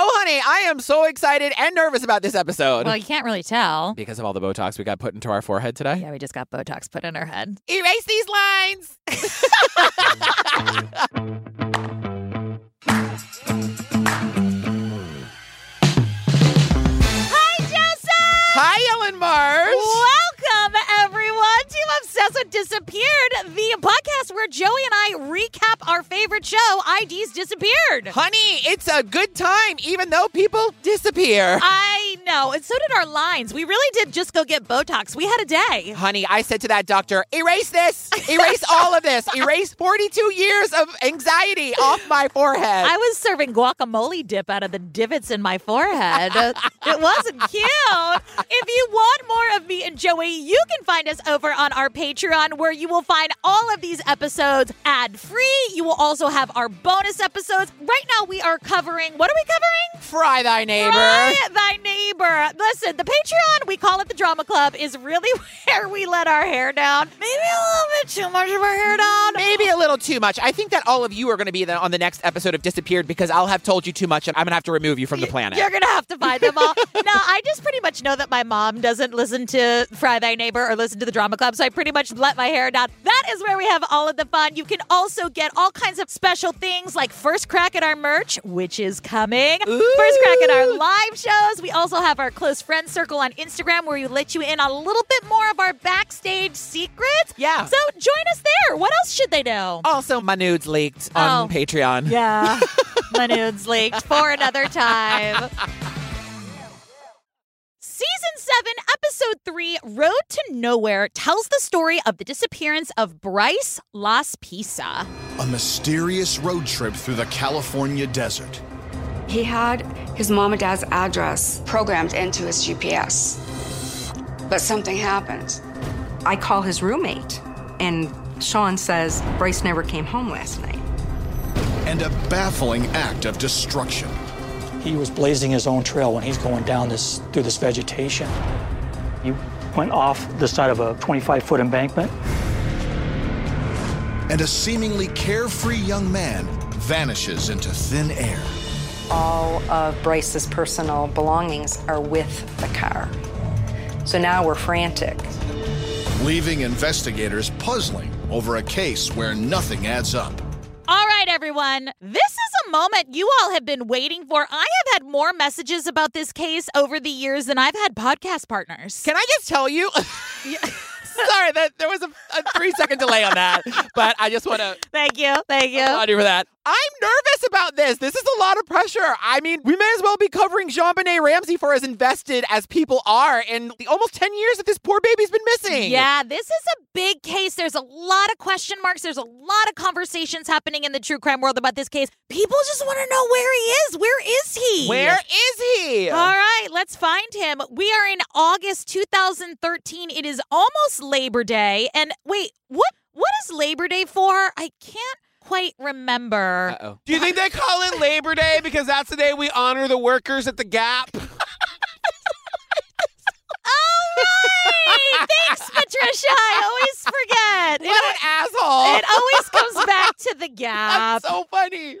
Oh, honey, I am so excited and nervous about this episode. Well, you can't really tell. because of all the Botox we got put into our forehead today. Yeah, we just got Botox put in our head. Erase these lines. Hi, Joseph! Hi, Ellen Mars. Welcome, to Disappeared, the podcast where Joey and I recap our favorite show, IDs Disappeared. Honey, it's a good time, even though people disappear. I know, and so did our lines. We really did just go get Botox. We had a day. Honey, I said to that doctor, erase this, erase all of this, erase 42 years of anxiety off my forehead. I was serving guacamole dip out of the divots in my forehead. It wasn't cute. If you want more of me and Joey, you can find us over on our Patreon where you will find all of these episodes ad free. You will also have our bonus episodes. Right now, we are covering what are we covering? Fry thy neighbor. Fry thy neighbor. Listen, the Patreon, we call it the Drama Club, is really where we let our hair down. Maybe a little bit too much of our hair down. Maybe a little too much. I think that all of you are going to be the, on the next episode of Disappeared because I'll have told you too much and I'm going to have to remove you from the planet. You're gonna have to find them all. no, I just pretty much know that my mom doesn't listen to Fry Thy Neighbor or listen to the Drama Club, so I pretty much let my hair down. That is where we have all of the fun. You can also get all kinds of special things like first crack at our merch, which is coming. First crack at our live shows. We also have our close friend circle on Instagram where we let you in on a little bit more of our backstage secrets. Yeah. So join us there. What else should they know? Also, my nudes leaked on Oh. Patreon. Yeah. My nudes leaked for another time. Season 7, Episode 3, Road to Nowhere, tells the story of the disappearance of Bryce Laspisa. A mysterious road trip through the California desert. He had his mom and dad's address programmed into his GPS. But something happened. I call his roommate, and Sean says Bryce never came home last night. And a baffling act of destruction. He was blazing his own trail when he's going down this through this vegetation. He went off the side of a 25 foot embankment. And a seemingly carefree young man vanishes into thin air. All of Bryce's personal belongings are with the car. So now we're frantic. leaving investigators puzzling over a case where nothing adds up. All right, everyone. This is a moment you all have been waiting for. I have had more messages about this case over the years than I've had podcast partners. Can I just tell you? Sorry, that there was a, a three second delay on that, but I just want to Thank you. Thank you. applaud you for that. I'm nervous about this. This is a lot of pressure. I mean, we may as well be covering JonBenét Ramsey for as invested as people are in the almost 10 years that this poor baby's been missing. Yeah, this is a big case. There's a lot of question marks. There's a lot of conversations happening in the true crime world about this case. People just want to know where he is. Where is he? Where is he? All right, let's find him. We are in August 2013. It is almost Labor Day. And wait, what what is Labor Day for? I can't quite remember. Uh-oh. Do you think they call it Labor Day because that's the day we honor the workers at the Gap? All right. Thanks, Patricia. I always forget. What an asshole. It always comes back to the gap. That's so funny.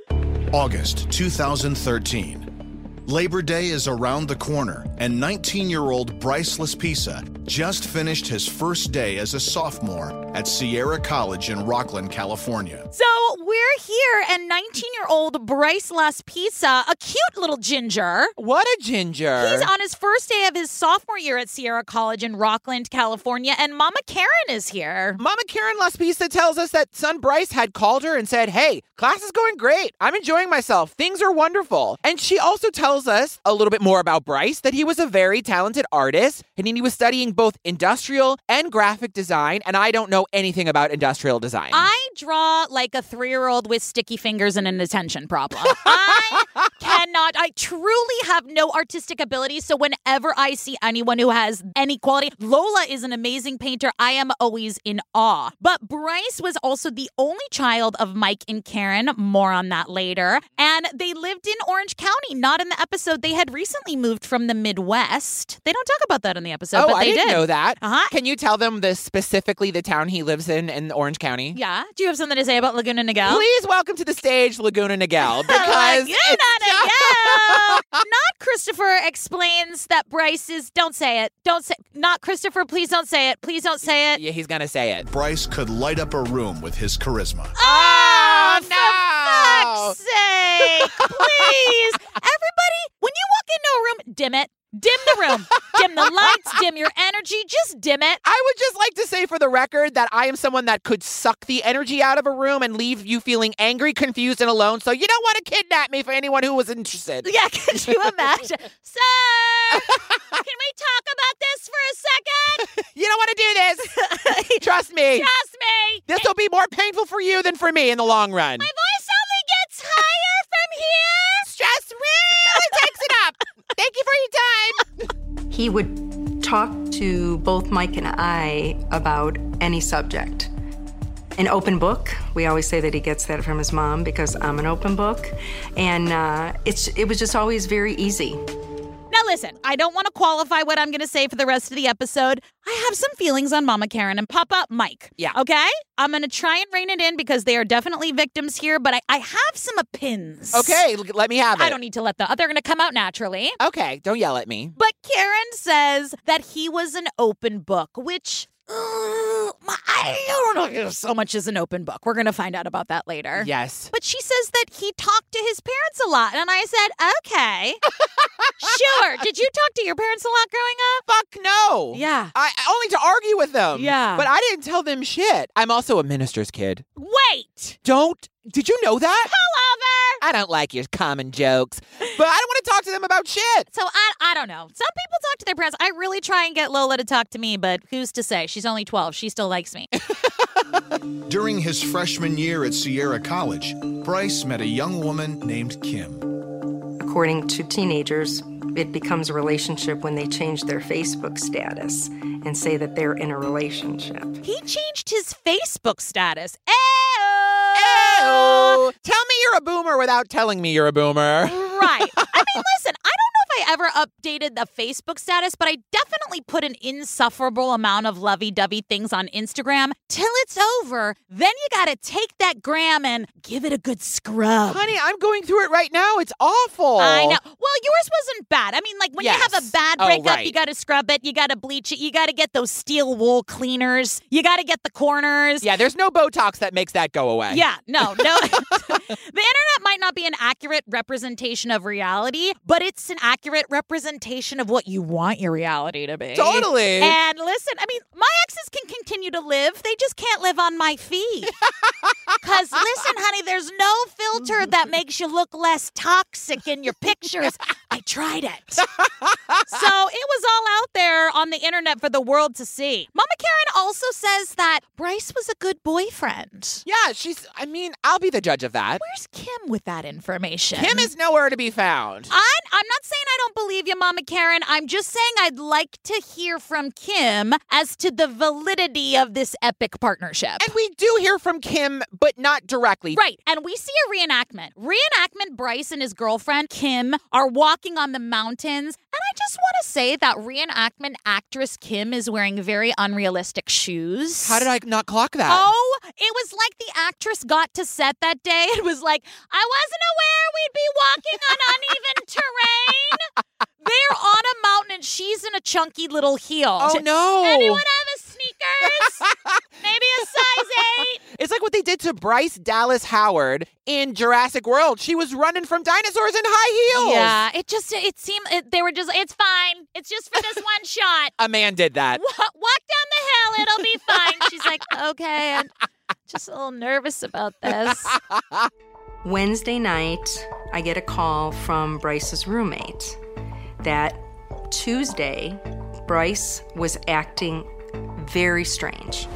August 2013. Labor Day is around the corner, and 19 year old Bryce Laspisa just finished his first day as a sophomore at Sierra College in Rocklin, California. So we're here, and 19 year old Bryce Laspisa, a cute little ginger. What a ginger. He's on his first day of his sophomore year at Sierra College in Rocklin, California, and Mama Karen is here. Mama Karen Laspisa tells us that son Bryce had called her and said, Hey, class is going great. I'm enjoying myself. Things are wonderful. And she also tells us a little bit more about Bryce that he was a very talented artist and he was studying both industrial and graphic design. And I don't know anything about industrial design. I draw like a three year old with sticky fingers and an attention problem. I cannot, I truly have no artistic ability. So whenever I see anyone who has any quality, Lola is an amazing painter. I am always in awe. But Bryce was also the only child of Mike and Karen. More on that later. And they lived in Orange County, not in the episode. They had recently moved from the Midwest. They don't talk about that in the episode, oh, but I they didn't did. know that. Uh-huh. Can you tell them the specifically the town he lives in in Orange County? Yeah. Do you have something to say about Laguna Niguel? Please welcome to the stage Laguna Nigel because Laguna it's Niguel. Christopher explains that Bryce is. Don't say it. Don't say. Not Christopher. Please don't say it. Please don't say it. Yeah, he's gonna say it. Bryce could light up a room with his charisma. Oh, no! for fuck's sake! Please, everybody, when you walk into a room, dim it. Dim the room. dim the lights. Dim your energy. Just dim it. I would just like to say for the record that I am someone that could suck the energy out of a room and leave you feeling angry, confused, and alone. So you don't want to kidnap me for anyone who was interested. Yeah, could you imagine? Sir, can we talk about this for a second? You don't want to do this. Trust me. Trust me. This will be more painful for you than for me in the long run. My voice only gets higher from here. Stress really takes it up. Thank you for your time. He would talk to both Mike and I about any subject. An open book. We always say that he gets that from his mom because I'm an open book, and uh, it's it was just always very easy. Now, listen, I don't want to qualify what I'm going to say for the rest of the episode. I have some feelings on Mama Karen and Papa Mike. Yeah. Okay? I'm going to try and rein it in because they are definitely victims here, but I, I have some opinions. Okay, let me have it. I don't need to let the. They're going to come out naturally. Okay, don't yell at me. But Karen says that he was an open book, which. I don't know if so much as an open book. We're going to find out about that later. Yes. But she says that he talked to his parents a lot. And I said, okay. sure. Did you talk to your parents a lot growing up? Fuck no. Yeah. I only to argue with them. Yeah. But I didn't tell them shit. I'm also a minister's kid. Wait. Don't. Did you know that? Lover. I don't like your common jokes, but I don't want to talk to them about shit. So I, I don't know. Some people talk to their parents. I really try and get Lola to talk to me, but who's to say? She's only 12. She still likes me. During his freshman year at Sierra College, Bryce met a young woman named Kim. According to teenagers, it becomes a relationship when they change their Facebook status and say that they're in a relationship. he changed his Facebook status. Ew. Tell me you're a boomer without telling me you're a boomer. Right. I mean, I don't know if I ever updated the Facebook status, but I definitely put an insufferable amount of lovey dovey things on Instagram till it's over. Then you got to take that gram and give it a good scrub. Honey, I'm going through it right now. It's awful. I know. Well, yours wasn't bad. I mean, like when you have a bad Oh, breakup, right. you got to scrub it, you got to bleach it, you got to get those steel wool cleaners, you got to get the corners. Yeah, there's no Botox that makes that go away. Yeah, no, no. the internet might not be an accurate representation of reality, but it's an accurate representation of what you want your reality to be. Totally. And listen, I mean, my exes can continue to live. They just can't live on my feed. Because listen, honey, there's no filter that makes you look less toxic in your pictures. I tried it. so it was all out there on the internet for the world to see. Mama Karen also says that Bryce was a good boyfriend. Yeah, she's, I mean, I'll be the judge of that. Where's Kim with that information? Kim is nowhere to be found. I, I'm not saying I don't believe you, Mama Karen. I'm just saying I'd like to hear from Kim as to the validity of this epic partnership. And we do hear from Kim, but not directly. Right. And we see a reenactment. Reenactment Bryce and his girlfriend, Kim, are walking on the mountains. And I just want to say that reenactment actress Kim is wearing very unrealistic shoes. How did I not clock that? Oh, it was like the actress got to set that day. It was like, I wasn't aware we'd be walking on uneven terrain. They're on a mountain and she's in a chunky little heel. Oh, no. Anyone have a sneakers? Maybe a size eight? It's like what they did to Bryce Dallas Howard in Jurassic World. She was running from dinosaurs in high heels. Yeah, it just, it seemed, it, they were just, it's fine. It's just for this one shot. A man did that. Wa- Walk down the hill, it'll be fine. She's like, okay, I'm just a little nervous about this. Wednesday night, I get a call from Bryce's roommate that Tuesday, Bryce was acting very strange.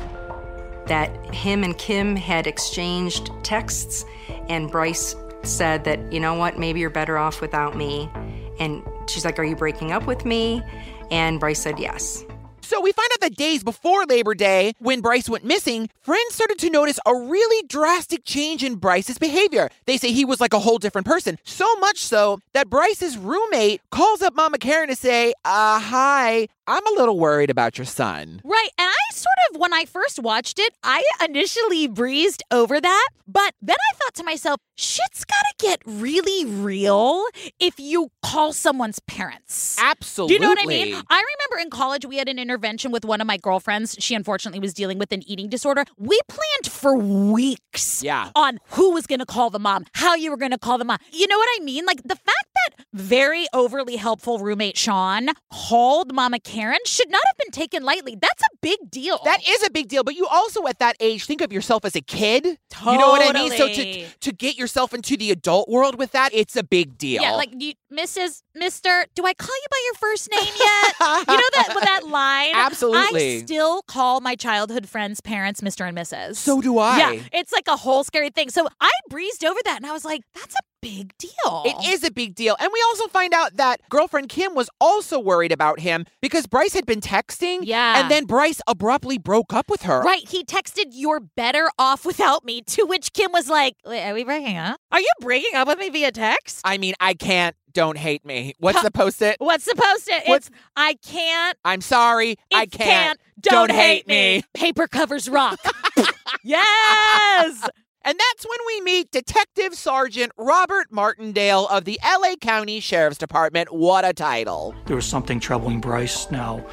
That him and Kim had exchanged texts, and Bryce said that, you know what, maybe you're better off without me. And she's like, Are you breaking up with me? And Bryce said, Yes. So we find out that days before Labor Day, when Bryce went missing, friends started to notice a really drastic change in Bryce's behavior. They say he was like a whole different person. So much so that Bryce's roommate calls up Mama Karen to say, uh, hi, I'm a little worried about your son. Right. And I sort of, when I first watched it, I initially breezed over that. But then I thought to myself, shit's gotta get really real if you call someone's parents. Absolutely. Do you know what I mean? I remember in college we had an intervention with one of my girlfriends. She unfortunately was dealing with an eating disorder. We planned for weeks Yeah. on who was to call the mom, how you were to call the mom. You know what I mean? Like the fact that very overly helpful roommate Sean hauled Mama Karen should not have been taken lightly. That's a big deal. That is a big deal, but you also at that age think of yourself as a kid. Totally. You know what I mean? So to to get yourself into the adult world with that, it's a big deal. Yeah, like you, Mrs. Mister, do I call you by your first name yet? you know that with that line. Absolutely. I still call my childhood friends' parents Mr. and Mrs. So do I. Yeah, it's like a whole scary thing. So I breezed over that, and I was like, "That's a big deal." It is a big deal. And we also find out that girlfriend Kim was also worried about him because Bryce had been texting. Yeah. And then Bryce abruptly broke up with her. Right, he texted, You're better off without me, to which Kim was like, Wait, Are we breaking up? Are you breaking up with me via text? I mean, I can't. Don't hate me. What's the post it? What's the post it? It's I can't. I'm sorry. I It can't. Don't, hate me. Paper covers rock. yes. And that's when we meet Detective Sergeant Robert Martindale of the LA County Sheriff's Department. What a title. There was something troubling Bryce now,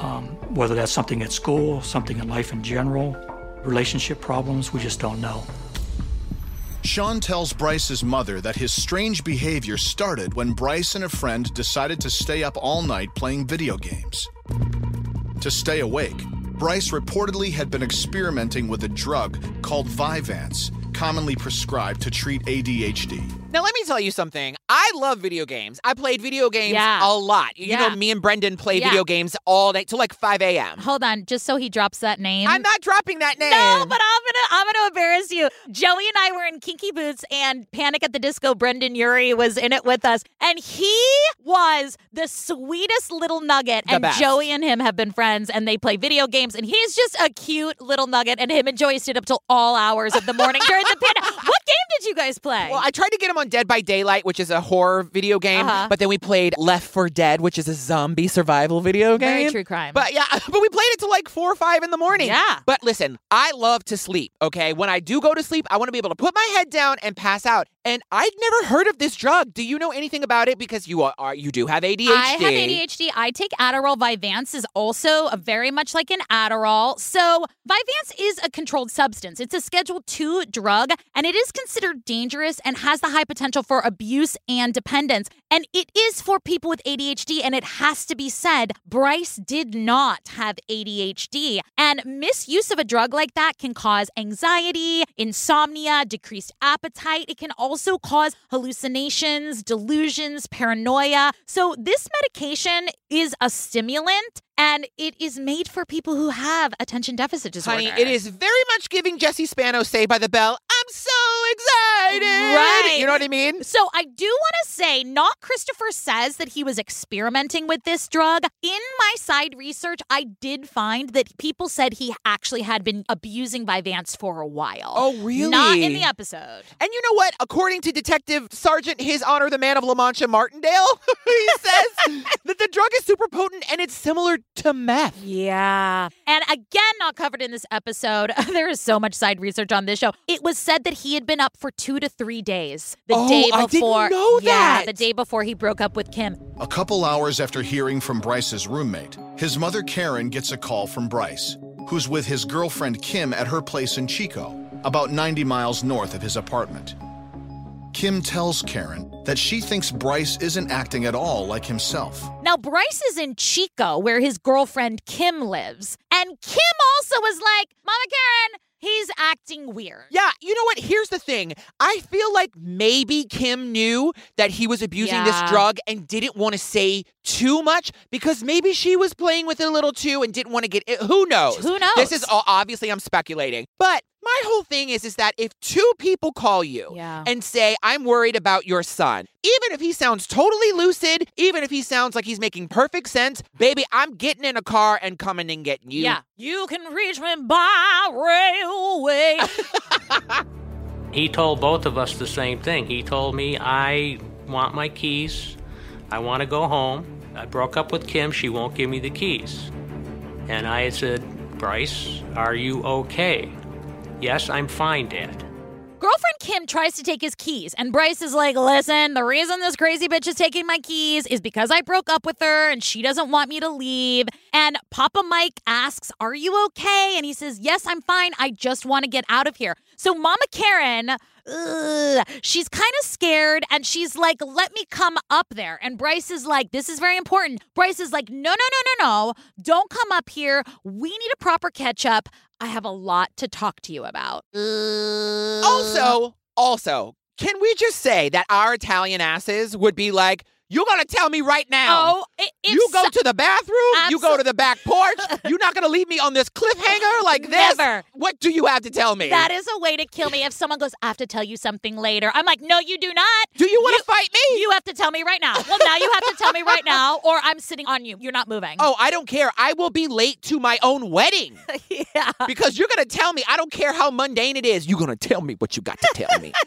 um, whether that's something at school, something in life in general, relationship problems, we just don't know. Sean tells Bryce's mother that his strange behavior started when Bryce and a friend decided to stay up all night playing video games. To stay awake, Bryce reportedly had been experimenting with a drug called Vyvanse, commonly prescribed to treat ADHD. Now, let me tell you something. I love video games. I played video games Yeah. a lot. You Yeah. know, me and Brendon play Yeah. video games all day till like 5 a.m. Hold on, just so he drops that name. I'm not dropping that name. No, but I'm gonna I'm gonna embarrass you. Joey and I were in Kinky Boots and Panic at the Disco. Brendon Urie was in it with us, and he was the sweetest little nugget. The and best. Joey and him have been friends, and they play video games. And he's just a cute little nugget. And him and Joey stayed up till all hours of the morning during the pandemic. What game did you guys play? Well, I tried to get him on Dead by Daylight, which is a horror video game, Uh-huh. but then we played Left 4 Dead, which is a zombie survival video game. Very true crime. But yeah, but we played it till like four or five in the morning. Yeah. But listen, I love to sleep. Okay, when I do go to sleep, I want to be able to put my head down and pass out. And I'd never heard of this drug. Do you know anything about it? Because you are, you do have ADHD. I have ADHD. I take Adderall. Vyvanse is also very much like an Adderall. So Vyvanse is a controlled substance. It's a Schedule II drug, and it is considered dangerous and has the high potential for abuse and dependence. And it is for people with ADHD, and it has to be said, Bryce did not have ADHD. And misuse of a drug like that can cause anxiety, insomnia, decreased appetite. It can also cause hallucinations, delusions, paranoia. So, this medication is a stimulant and it is made for people who have attention deficit disorder. Honey, it is very much giving Jesse Spano Saved by the Bell. I'm so excited. Right. You know what I mean? So I do want to say, not Christopher says that he was experimenting with this drug. In my side research, I did find that people said he actually had been abusing Vyvanse for a while. Oh, really? Not in the episode. And you know what? According to Detective Sergeant His Honor the Man of La Mancha Martindale, he says that the drug is super potent and it's similar to meth. Yeah. And again, not covered in this episode. there is so much side research on this show. It was said that he had been up for two to three days the Oh, day I didn't before. know Yeah, the day before he broke up with Kim. A couple hours after hearing from Bryce's roommate, his mother Karen gets a call from Bryce, who's with his girlfriend Kim at her place in Chico, about 90 miles north of his apartment. Kim tells Karen that she thinks Bryce isn't acting at all like himself. Now, Bryce is in Chico, where his girlfriend Kim lives. And Kim also was like, Mama Karen, he's acting weird. Yeah, you know what? Here's the thing. I feel like maybe Kim knew that he was abusing Yeah. this drug and didn't want to say too much because maybe she was playing with it a little too and didn't want to get it. Who knows? Who knows? This is all, obviously I'm speculating. But my whole thing is is that if two people call you Yeah. and say I'm worried about your son, even if he sounds totally lucid, even if he sounds like he's making perfect sense, baby, I'm getting in a car and coming and getting you. Yeah. You can reach me by railway. He told both of us the same thing. He told me, I want my keys. I want to go home. I broke up with Kim. She won't give me the keys. And I said, Bryce, are you okay? Yes, I'm fine, Dad. Girlfriend Kim tries to take his keys, and Bryce is like, Listen, the reason this crazy bitch is taking my keys is because I broke up with her and she doesn't want me to leave. And Papa Mike asks, Are you okay? And he says, Yes, I'm fine. I just want to get out of here. So Mama Karen, ugh, she's kind of scared and she's like, Let me come up there. And Bryce is like, This is very important. Bryce is like, No, no, no, no, no. Don't come up here. We need a proper catch up. I have a lot to talk to you about. Also, also, can we just say that our Italian asses would be like, you're gonna tell me right now. Oh, it, it's you go to the bathroom, you go to the back porch, you're not gonna leave me on this cliffhanger like this. Never. What do you have to tell me? That is a way to kill me. If someone goes, I have to tell you something later. I'm like, no, you do not. do you want to fight me? You have to tell me right now. Well, now you have to tell me right now, or I'm sitting on you. You're not moving. Oh, I don't care. I will be late to my own wedding. yeah. Because you're going to tell me, I don't care how mundane it is, you're going to tell me what you got to tell me.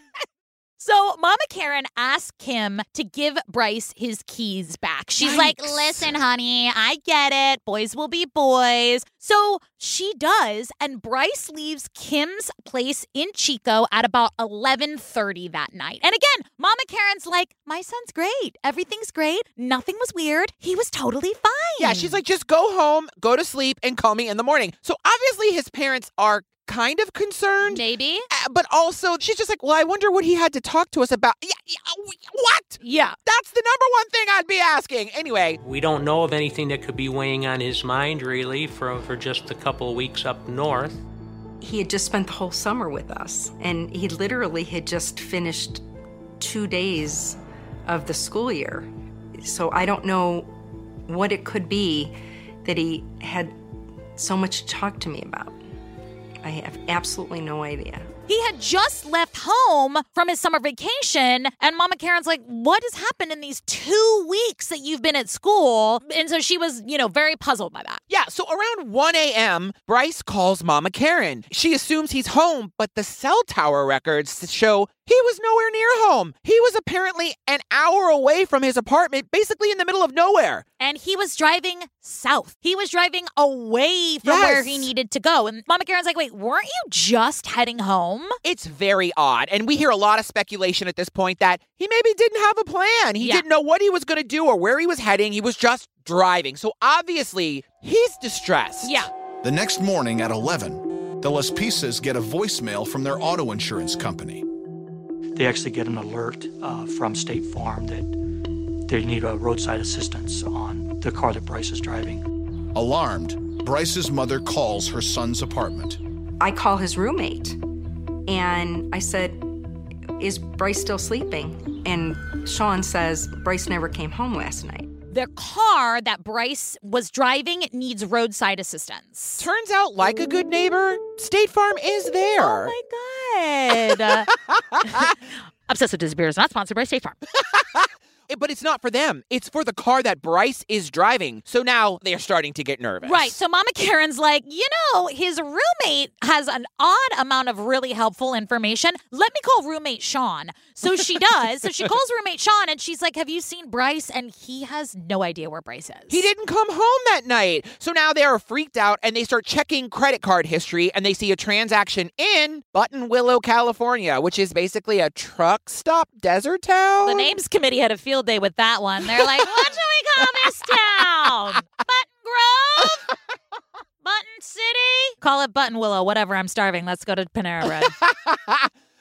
So Mama Karen asked Kim to give Bryce his keys back. She's like, listen, honey, I get it. Boys will be boys. So she does, and Bryce leaves Kim's place in Chico at about 11:30 that night. And again, Mama Karen's like, my son's great. Everything's great. Nothing was weird. He was totally fine. yeah, she's like, just go home, go to sleep, and call me in the morning. So obviously his parents are kind of concerned. maybe. uh, But also, she's just like, well, I wonder what he had to talk to us about. Yeah, yeah, what? Yeah. That's the number one thing I'd be asking. Anyway, We don't know of anything that could be weighing on his mind, really, for, for just a couple of weeks up north. He had just spent the whole summer with us, and he literally had just finished two days of the school year. So I don't know what it could be that he had so much to talk to me about. I have absolutely no idea. He had just left home from his summer vacation, and Mama Karen's like, What has happened in these two weeks that you've been at school? And so she was, you know, very puzzled by that. yeah, so around 1 a.m., Bryce calls Mama Karen. She assumes he's home, but the cell tower records show he was nowhere near home. He was apparently an hour away from his apartment, basically in the middle of nowhere. And he was driving south. He was driving away from where he needed to go. And Mama Karen's like, Wait, weren't you just heading home? It's very odd. And we hear a lot of speculation at this point that he maybe didn't have a plan. He Yeah. didn't know what he was going to do or where he was heading. He was just driving. So obviously, he's distressed. Yeah. The next morning at 11, the Laspisas get a voicemail from their auto insurance company. They actually get an alert uh, from State Farm that they need a roadside assistance on the car that Bryce is driving. Alarmed, Bryce's mother calls her son's apartment. I call his roommate and I said, Is Bryce still sleeping? And Sean says, Bryce never came home last night. The car that Bryce was driving needs roadside assistance. Turns out, like a good neighbor, State Farm is there. Oh my god. Obsessed with Disney is not sponsored by State Farm. Eh, But it's not for them. It's for the car that Bryce is driving. So now they're starting to get nervous. Right. So Mama Karen's like, you know, his roommate has an odd amount of really helpful information. Let me call roommate Sean. So she does. so she calls roommate Sean and she's like, Have you seen Bryce? And he has no idea where Bryce is. He didn't come home that night. So now they are freaked out and they start checking credit card history and they see a transaction in Buttonwillow, California, which is basically a truck stop desert town. The names committee had a field day with that one. They're like, what should we call this town? Button Grove? Button City? Call it Buttonwillow, whatever. I'm starving. Let's go to Panera Bread.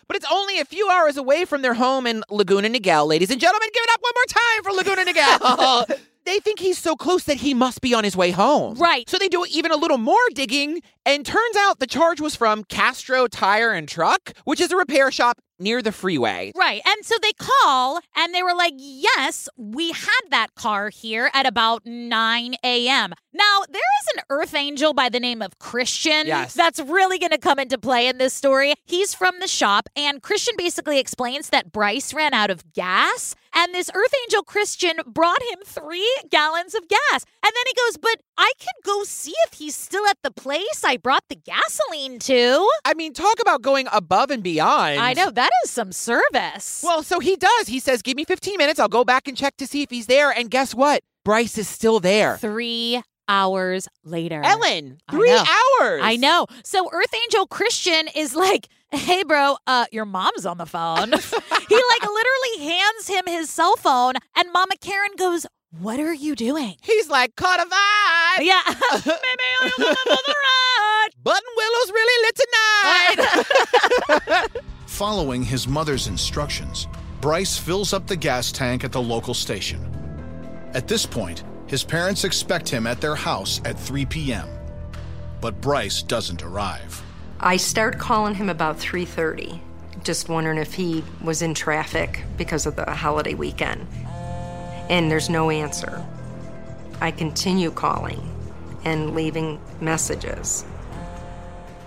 but it's only a few hours away from their home in Laguna Niguel. Ladies and gentlemen, give it up one more time for Laguna Niguel. they think he's so close that he must be on his way home. Right. So they do even a little more digging, and turns out the charge was from Castro Tire and Truck, which is a repair shop near the freeway. Right. And so they call and they were like, yes, we had that car here at about 9 a.m. Now, there is an earth angel by the name of Christian Yes. that's really going to come into play in this story. He's from the shop, and Christian basically explains that Bryce ran out of gas, and this earth angel Christian brought him three gallons of gas. And then he goes, But I can go see if he's still at the place I brought the gasoline to. I mean, talk about going above and beyond. I know, that is some service. Well, so he does. He says, Give me 15 minutes. I'll go back and check to see if he's there. And guess what? Bryce is still there. Three hours later. Ellen, three know. hours. I know. So Earth Angel Christian is like, Hey, bro, uh, your mom's on the phone. he like literally hands him his cell phone, and Mama Karen goes, What are you doing? He's like, caught a vibe. Yeah. Maybe on the ride. Buttonwillow's really lit tonight. Following his mother's instructions, Bryce fills up the gas tank at the local station. At this point, his parents expect him at their house at 3 p.m. But Bryce doesn't arrive. I start calling him about 3:30, just wondering if he was in traffic because of the holiday weekend. And there's no answer. I continue calling and leaving messages.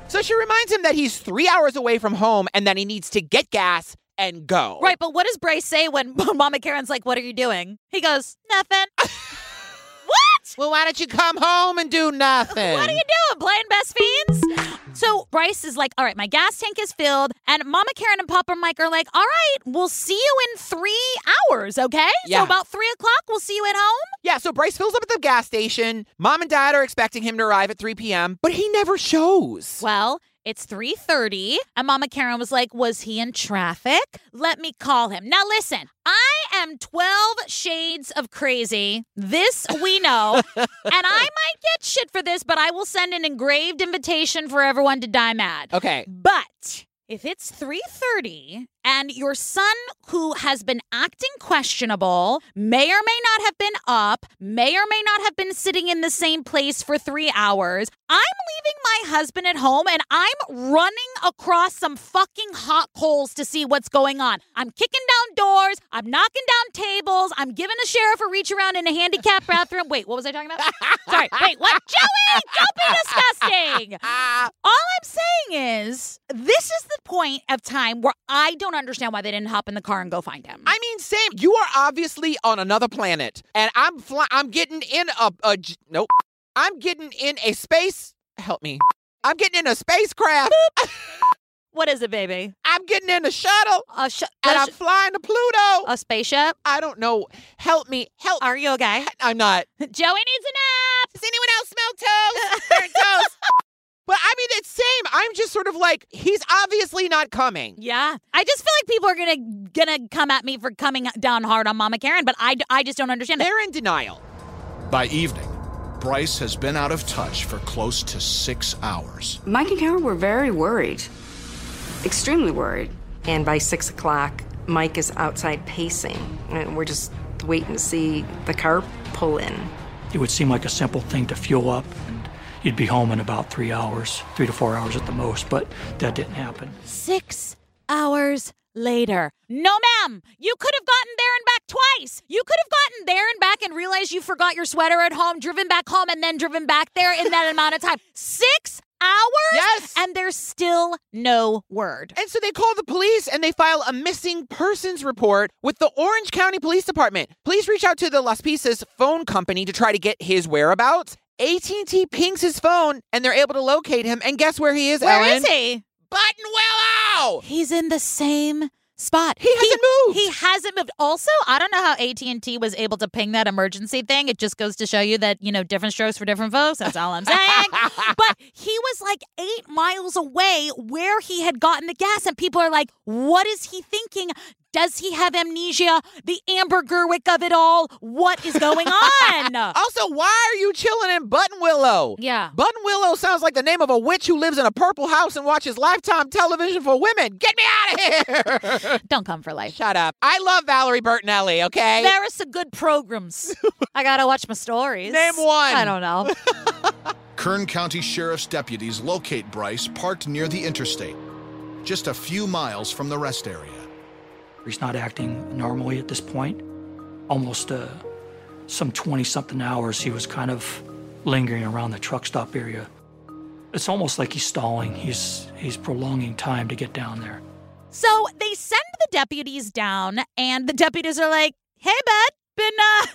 So she reminds him that he's three hours away from home and that he needs to get gas and go. Right, but what does Bryce say when Mama Karen's like, What are you doing? He goes, Nothing. what? Well, why don't you come home and do nothing? What are you doing? Playing best fiends? So Bryce is like, all right, my gas tank is filled. And Mama Karen and Papa Mike are like, all right, we'll see you in three hours, okay? Yeah. So about three o'clock, we'll see you at home. Yeah, so Bryce fills up at the gas station. Mom and dad are expecting him to arrive at 3 p.m., but he never shows. Well, it's 3:30 and Mama Karen was like, "Was he in traffic? Let me call him." Now listen, I am 12 shades of crazy. This we know. and I might get shit for this, but I will send an engraved invitation for everyone to die mad. Okay. But if it's 3:30 and your son who has been acting questionable may or may not have been up, may or may not have been sitting in the same place for 3 hours, I'm leaving my husband at home and I'm running across some fucking hot coals to see what's going on. I'm kicking down doors, I'm knocking down tables, I'm giving the sheriff a reach around in a handicapped bathroom. Wait, what was I talking about? Sorry. Wait, what? Joey, don't be disgusting. All I'm saying is, this is the point of time where I don't understand why they didn't hop in the car and go find him. I mean, Sam, you are obviously on another planet, and I'm fly- I'm getting in a, a j- nope. I'm getting in a space. Help me. I'm getting in a spacecraft. what is it, baby? I'm getting in a shuttle, A, sh- and I'm flying to Pluto. a spaceship? I don't know. Help me. Help. Are you okay? I'm not. Joey needs a nap. Does anyone else smell? Burnt toes. But I mean, it's same. I'm just sort of like he's obviously not coming. Yeah, I just feel like people are gonna gonna come at me for coming down hard on Mama Karen, but I, I just don't understand. They're in denial. By evening, Bryce has been out of touch for close to six hours. Mike and Karen were very worried, extremely worried. And by six o'clock, Mike is outside pacing, and we're just waiting to see the car pull in. It would seem like a simple thing to fuel up, and you'd be home in about three hours, three to four hours at the most, but that didn't happen. Six hours later. No, ma'am. You could have gotten there and back twice. You could have gotten there and back and realized you forgot your sweater at home, driven back home, and then driven back there in that amount of time. Six hours? Yes. And there's still no word. And so they call the police and they file a missing persons report with the Orange County Police Department. Police reach out to the Laspisas phone company to try to get his whereabouts. AT&T pings his phone and they're able to locate him. And guess where he is, Where Ellen? is he? Button Willow! He's in the same spot. He hasn't moved. He hasn't moved. Also, I don't know how AT&T was able to ping that emergency thing. It just goes to show you that, you know, different strokes for different folks. That's all I'm saying. but he was like 8 miles away where he had gotten the gas and people are like, "What is he thinking? Does he have amnesia? The Amber Gerwick of it all? What is going on?" Also, why are you chilling in Buttonwillow? yeah. Buttonwillow sounds like the name of a witch who lives in a purple house and watches lifetime television for women. Get me out of here! Don't come for life. Shut up. I love Valerie Bertinelli, okay? There are some good programs. I gotta watch my stories. Name one. I don't know. Kern County Sheriff's deputies locate Bryce parked near the interstate, just a few miles from the rest area. He's not acting normally at this point. Almost uh, some 20 something hours, he was kind of lingering around the truck stop area. It's almost like he's stalling. He's he's prolonging time to get down there. So they send the deputies down, and the deputies are like, "Hey, bud, been uh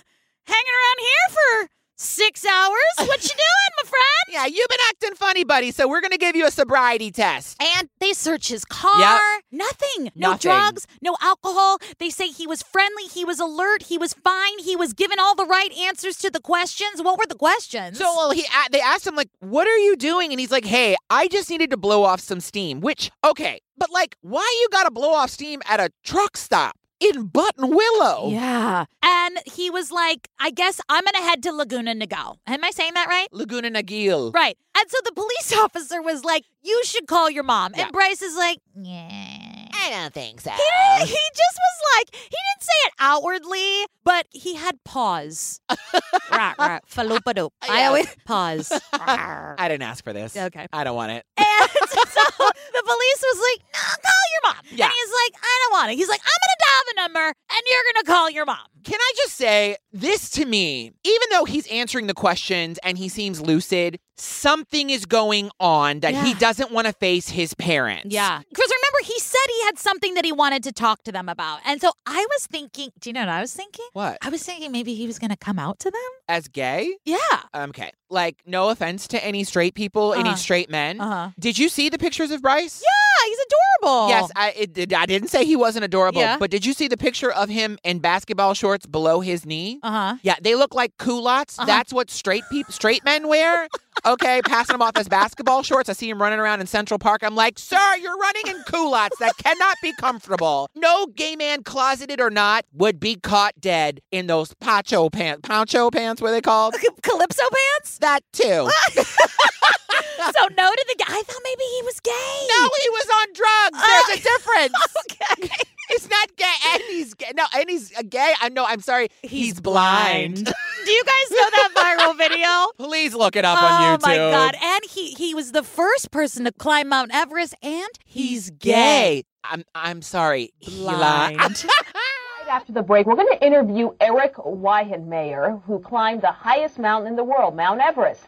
hanging around here for six hours. What you doing, my friend?" Yeah, you've been acting funny, buddy, so we're going to give you a sobriety test. And they search his car. Yep. Nothing. No Nothing. drugs, no alcohol. They say he was friendly, he was alert, he was fine, he was given all the right answers to the questions. What were the questions? So well, he they asked him like, "What are you doing?" And he's like, "Hey, I just needed to blow off some steam." Which, okay, but like, why you got to blow off steam at a truck stop in Buttonwillow? yeah. And he was like, I guess I'm going to head to Laguna Niguel. Am I saying that right? Laguna Niguel. Right. And so the police officer was like, You should call your mom. Yeah. And Bryce is like, Yeah. I don't think so. He, he just was like, he didn't say it outwardly, but he had pause. right, right. Faloopadoop. Uh, I always pause. I didn't ask for this. Okay. I don't want it. And so the police was like, no, call your mom. Yeah. And he's like, I don't want it. He's like, I'm going to dial the number and you're going to call your mom. Can I just say, this to me, even though he's answering the questions and he seems lucid, something is going on that he doesn't want to face his parents. Yeah. Because remember, he said he had something that he wanted to talk to them about. And so I was thinking, do you know what I was thinking? What? I was thinking maybe he was going to come out to them. As gay? Yeah. Okay. Like, no offense to any straight people, any Uh-huh. straight men. Uh-huh. Did you see the pictures of Bryce? Yeah, he's adorable. Yes, I it, I didn't say he wasn't adorable, Yeah. but did you see the picture of him in basketball shorts below his knee? Uh huh. Yeah, they look like culottes. Uh-huh. That's what straight people, straight men wear. Okay, passing them off as basketball shorts. I see him running around in Central Park. I'm like, sir, you're running in culottes. That cannot be comfortable. No gay man, closeted or not, would be caught dead in those poncho pants. Poncho pants, what are they called? Calypso pants? That too. so no to the guy. I thought maybe he was gay. No, he was on drugs. There's a difference. Okay. He's not gay, and he's gay. No, and he's uh, gay. I know. I'm sorry. He's, blind. Do you guys know that viral video? Please look it up oh on YouTube. Oh my god! And he he was the first person to climb Mount Everest, and He's gay. I'm I'm sorry. Blind. Right after the break, we're going to interview Eric Weihenmayer, who climbed the highest mountain in the world, Mount Everest.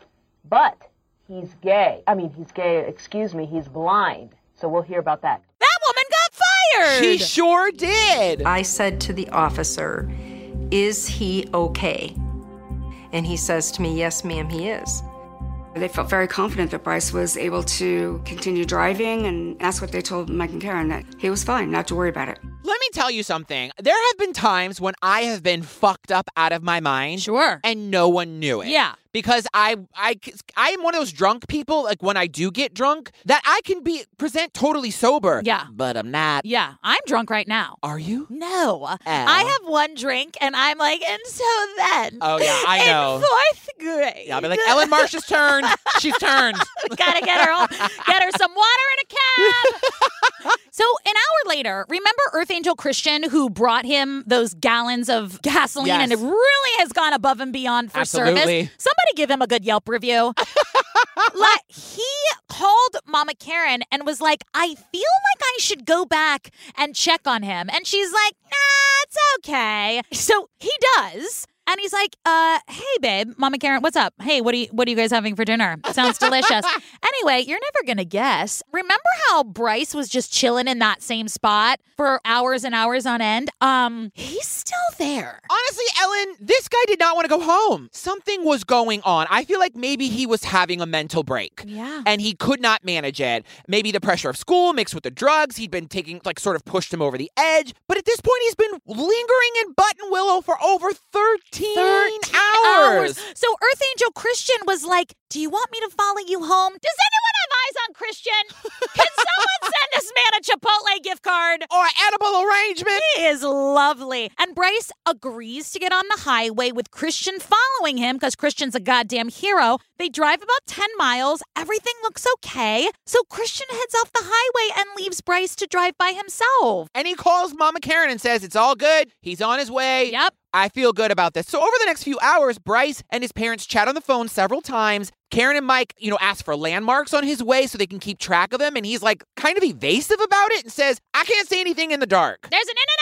But he's gay. I mean, he's gay, excuse me, he's blind. So we'll hear about that. that woman got fired. She sure did. I said to the officer, Is he okay? And he says to me, Yes, ma'am, he is. They felt very confident that Bryce was able to continue driving, and that's what they told Mike and Karen that he was fine, not to worry about it. Let me tell you something. There have been times when I have been fucked up out of my mind. Sure. And no one knew it. Yeah. Because I I I am one of those drunk people like when I do get drunk that I can be present totally sober. Yeah. But I'm not. Yeah, I'm drunk right now. Are you? No, oh. I have one drink, and I'm like, and so then. Oh, yeah, I know. In fourth grade. Yeah, I'll be like, Ellen Marsh has turned. She's turned. Gotta get her home, get her some water in a cab. so an hour later, remember Earth Angel Christian who brought him those gallons of gasoline Yes. and it really has gone above and beyond for Absolutely. service. Somebody give him a good Yelp review. like he called Mama Karen and was like, I feel like I should go back and check on him. And she's like, nah, it's okay. So he does. And he's like, uh, hey babe, Mama Karen, what's up? Hey, what are you what are you guys having for dinner? Sounds delicious. anyway, you're never gonna guess. Remember how Bryce was just chilling in that same spot for hours and hours on end? Um, he's still there. Honestly, Ellen, this guy did not want to go home. Something was going on. I feel like maybe he was having a mental break. Yeah. And he could not manage it. Maybe the pressure of school mixed with the drugs he'd been taking, like, sort of pushed him over the edge. But at this point, he's been lingering in Buttonwillow for over 13, 13 hours. So Earth Angel Christian was like, Do you want me to follow you home? Does anyone eyes on Christian? Can someone send this man a Chipotle gift card? Or edible arrangement. He is lovely. And Bryce agrees to get on the highway with Christian following him because Christian's a goddamn hero. They drive about 10 miles. Everything looks okay. So Christian heads off the highway and leaves Bryce to drive by himself. And he calls Mama Karen and says, It's all good. He's on his way. Yep. I feel good about this. So over the next few hours, Bryce and his parents chat on the phone several times. Karen and Mike, you know, ask for landmarks on his way so they can keep track of him. And he's like kind of evasive about it and says, I can't say anything in the dark. There's an in and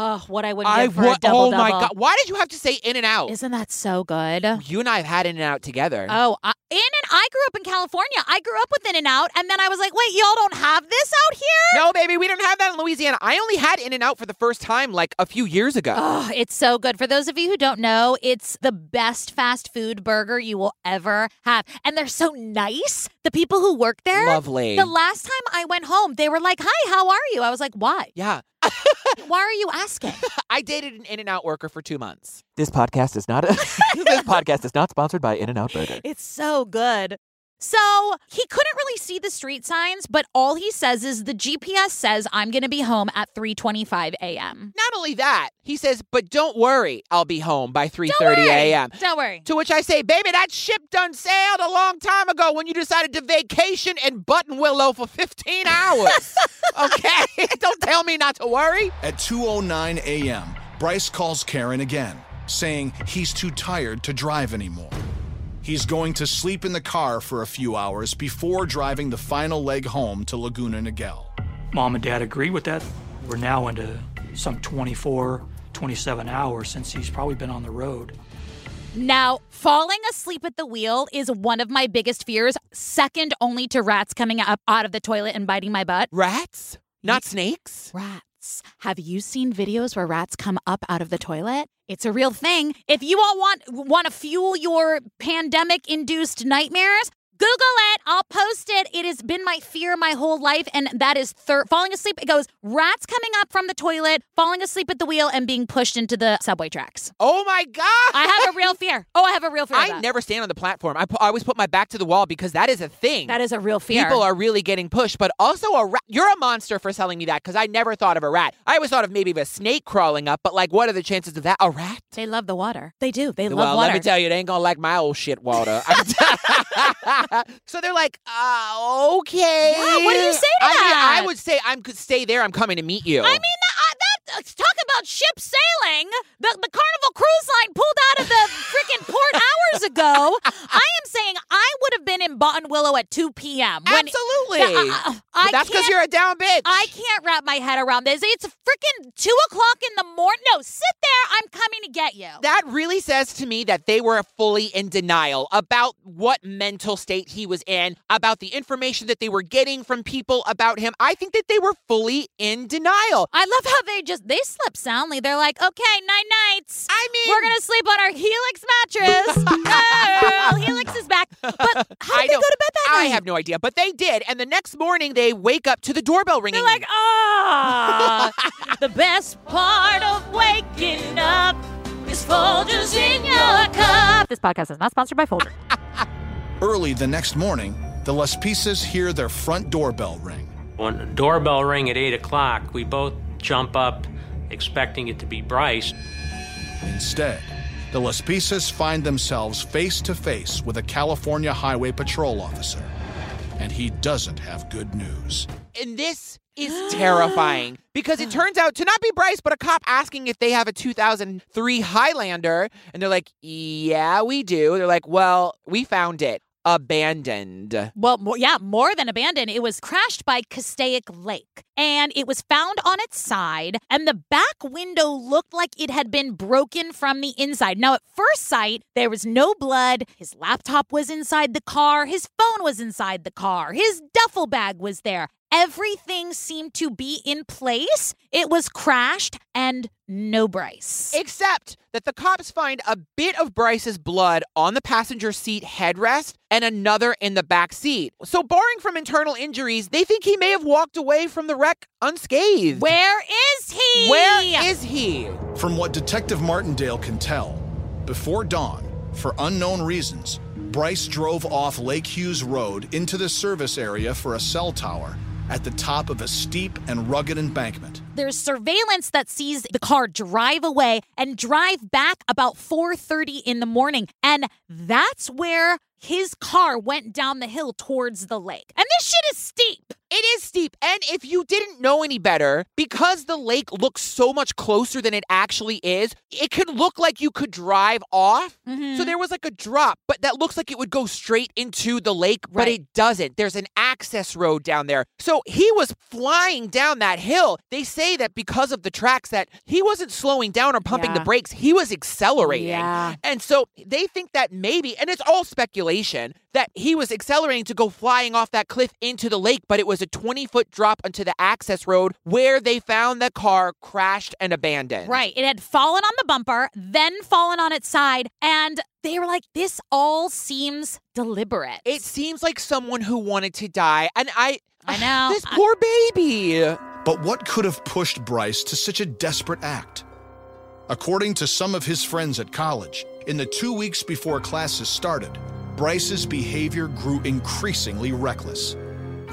Oh, what I would I give for wa- a double oh my double. god! Why did you have to say In and Out? Isn't that so good? You and I have had In and Out together. Oh, I, In and I grew up in California. I grew up with In and Out, and then I was like, wait, y'all don't have this out here? no, baby, we don't have that in Louisiana. I only had In and Out for the first time like a few years ago. Oh, it's so good. For those of you who don't know, it's the best fast food burger you will ever have. And they're so nice. The people who work there. Lovely. The last time I went home, they were like, Hi, how are you? I was like, Why? yeah. Why are you asking? I dated an In and Out worker for two months. This podcast is not a, this podcast is not sponsored by In and Out Burger. It's so good. So he couldn't really see the street signs, but all he says is the GPS says I'm going to be home at 3:25 a.m. Not only that, he says, "But don't worry, I'll be home by 3:30 a.m." Don't worry. To which I say, "Baby, that ship done sailed a long time ago when you decided to vacation in Buttonwillow for 15 hours." okay, don't tell me not to worry. At 2:09 a.m., Bryce calls Karen again, saying he's too tired to drive anymore. He's going to sleep in the car for a few hours before driving the final leg home to Laguna Niguel. Mom and dad agree with that. We're now into some 24, 27 hours since he's probably been on the road. Now, falling asleep at the wheel is one of my biggest fears, second only to rats coming up out of the toilet and biting my butt. Rats, not snakes. Rats. Have you seen videos where rats come up out of the toilet? It's a real thing. If you all want want to fuel your pandemic induced nightmares, Google it. I'll post it. It has been my fear my whole life, and that is thir- falling asleep. It goes rats coming up from the toilet, falling asleep at the wheel, and being pushed into the subway tracks. Oh my god! I have a real fear. Oh, I have a real fear. I never stand on the platform. I, pu- I always put my back to the wall because that is a thing. That is a real fear. People are really getting pushed, but also a rat. You're a monster for telling me that because I never thought of a rat. I always thought of maybe a snake crawling up, but like, what are the chances of that? A rat? They love the water. They do. They love well, water. Well, let me tell you, they ain't gonna like my old shit water. so they're like, uh, okay. Yeah, what do you say to I mean, that? I would say I'm could stay there. I'm coming to meet you. I mean, that, that uh, talk about ship sailing. The the Carnival Cruise Line pulled out of the freaking port hours ago. I am saying I would have been in Buttonwillow at 2 p.m. absolutely. I- I- I but that's because you're a down bitch. I can't wrap my head around this. It's freaking two o'clock in the morning. No, sit there. I'm coming to get you. That really says to me that they were fully in denial about what mental state he was in, about the information that they were getting from people about him. I think that they were fully in denial. I love how they just they slept soundly. They're like, okay, night nights. I mean, We're gonna sleep on our Helix mattress. Girl, Helix is back. But how I did they go to bed that I night? I have no idea, but they did. And the next morning, they wake up to the doorbell ringing. They're like, ah, the best part of waking up is Folgers in your cup. This podcast is not sponsored by Folgers. Early the next morning, the Laspisas hear their front doorbell ring. When the doorbell ring at 8 o'clock, we both jump up expecting it to be Bryce. Instead, the Laspisas find themselves face to face with a California Highway Patrol officer. And he doesn't have good news. In this is terrifying because it turns out to not be Bryce, but a cop asking if they have a 2003 Highlander. And they're like, yeah, we do. They're like, well, we found it abandoned. Well, more, yeah, more than abandoned. It was crashed by Castaic Lake and it was found on its side, and the back window looked like it had been broken from the inside. Now, at first sight, there was no blood. His laptop was inside the car, his phone was inside the car, his duffel bag was there. Everything seemed to be in place. It was crashed and no Bryce. Except that the cops find a bit of Bryce's blood on the passenger seat headrest and another in the back seat. So, barring from internal injuries, they think he may have walked away from the wreck unscathed. Where is he? Where is he? From what Detective Martindale can tell, before dawn, for unknown reasons, Bryce drove off Lake Hughes Road into the service area for a cell tower at the top of a steep and rugged embankment. There's surveillance that sees the car drive away and drive back about 4:30 in the morning, and that's where his car went down the hill towards the lake. And this shit is steep. It is steep. And if you didn't know any better, because the lake looks so much closer than it actually is, it could look like you could drive off. Mm-hmm. So there was like a drop, but that looks like it would go straight into the lake, but it doesn't. There's an access road down there. So he was flying down that hill. They say say that because of the tracks that he wasn't slowing down or pumping the brakes, he was accelerating. Yeah. And so they think that maybe, and it's all speculation, that he was accelerating to go flying off that cliff into the lake, but it was a 20 foot drop onto the access road where they found the car crashed and abandoned. Right. It had fallen on the bumper, then fallen on its side, and they were like, this all seems deliberate. It seems like someone who wanted to die. And I. I know. This poor baby. But what could have pushed Bryce to such a desperate act? According to some of his friends at college, in the two weeks before classes started, Bryce's behavior grew increasingly reckless.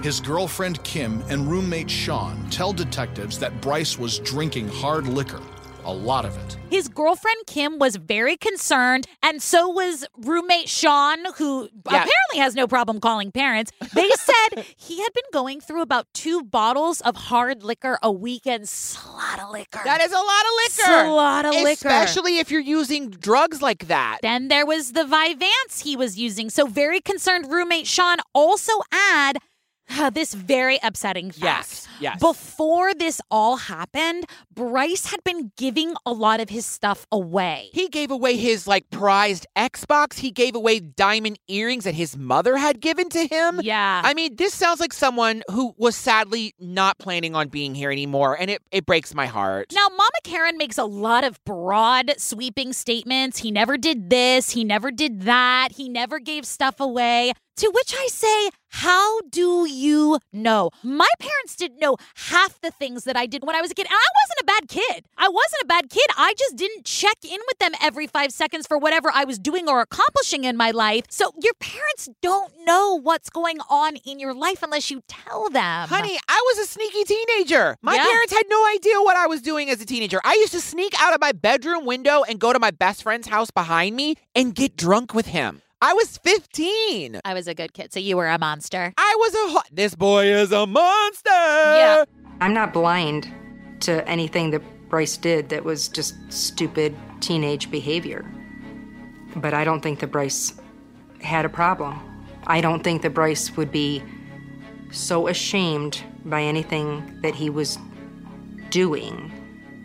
His girlfriend Kim and roommate Sean tell detectives that Bryce was drinking hard liquor, a lot of it. His girlfriend Kim was very concerned, and so was roommate Sean, who apparently has no problem calling parents. They said he had been going through about two bottles of hard liquor a weekend. it's a lot of liquor. That is a lot of liquor. a lot of liquor. Especially if you're using drugs like that. Then there was the Vyvanse he was using. So very concerned roommate Sean also add this very upsetting fact. Yes, yes. Before this all happened, Bryce had been giving a lot of his stuff away. He gave away his like prized Xbox. He gave away diamond earrings that his mother had given to him. Yeah. I mean, this sounds like someone who was sadly not planning on being here anymore, and it, it breaks my heart. Now, Mama Karen makes a lot of broad, sweeping statements. He never did this. He never did that. He never gave stuff away. To which I say, how do you know? My parents didn't know half the things that I did when I was a kid. And I wasn't a bad kid. I wasn't a bad kid. I just didn't check in with them every five seconds for whatever I was doing or accomplishing in my life. So your parents don't know what's going on in your life unless you tell them. Honey, I was a sneaky teenager. My Yeah. parents had no idea what I was doing as a teenager. I used to sneak out of my bedroom window and go to my best friend's house behind me and get drunk with him. I was 15. I was a good kid, so you were a monster. I was a ho- this boy is a monster. Yeah. I'm not blind to anything that Bryce did that was just stupid teenage behavior. But I don't think that Bryce had a problem. I don't think that Bryce would be so ashamed by anything that he was doing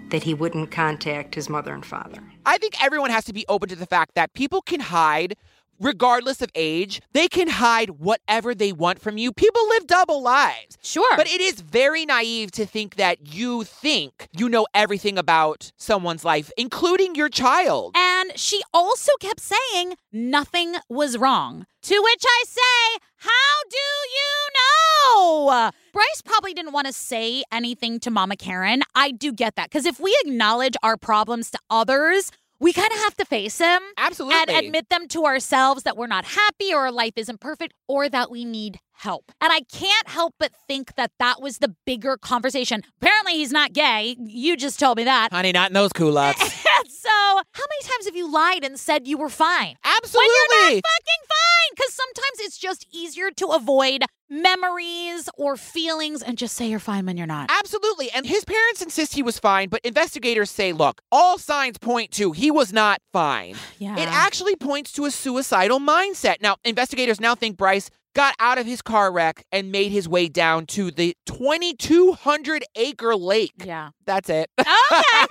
that he wouldn't contact his mother and father. I think everyone has to be open to the fact that people can hide regardless of age. They can hide whatever they want from you. People live double lives. Sure. But it is very naive to think that you think you know everything about someone's life, including your child. And she also kept saying nothing was wrong. To which I say, How do you know? Bryce probably didn't want to say anything to Mama Karen. I do get that. Because if we acknowledge our problems to others, we kind of have to face them. Absolutely. And admit them to ourselves that we're not happy or our life isn't perfect or that we need help. And I can't help but think that that was the bigger conversation. Apparently, he's not gay. You just told me that. Honey, not in those culottes. so, how many times have you lied and said you were fine? Absolutely. When you're not fucking fine. Because sometimes it's just easier to avoid memories or feelings and just say you're fine when you're not. Absolutely. And his parents insist he was fine, but investigators say, look, all signs point to he was not fine. Yeah. It actually points to a suicidal mindset. Now, investigators now think Bryce got out of his car wreck and made his way down to the 2,200 acre lake. Yeah. That's it. Okay.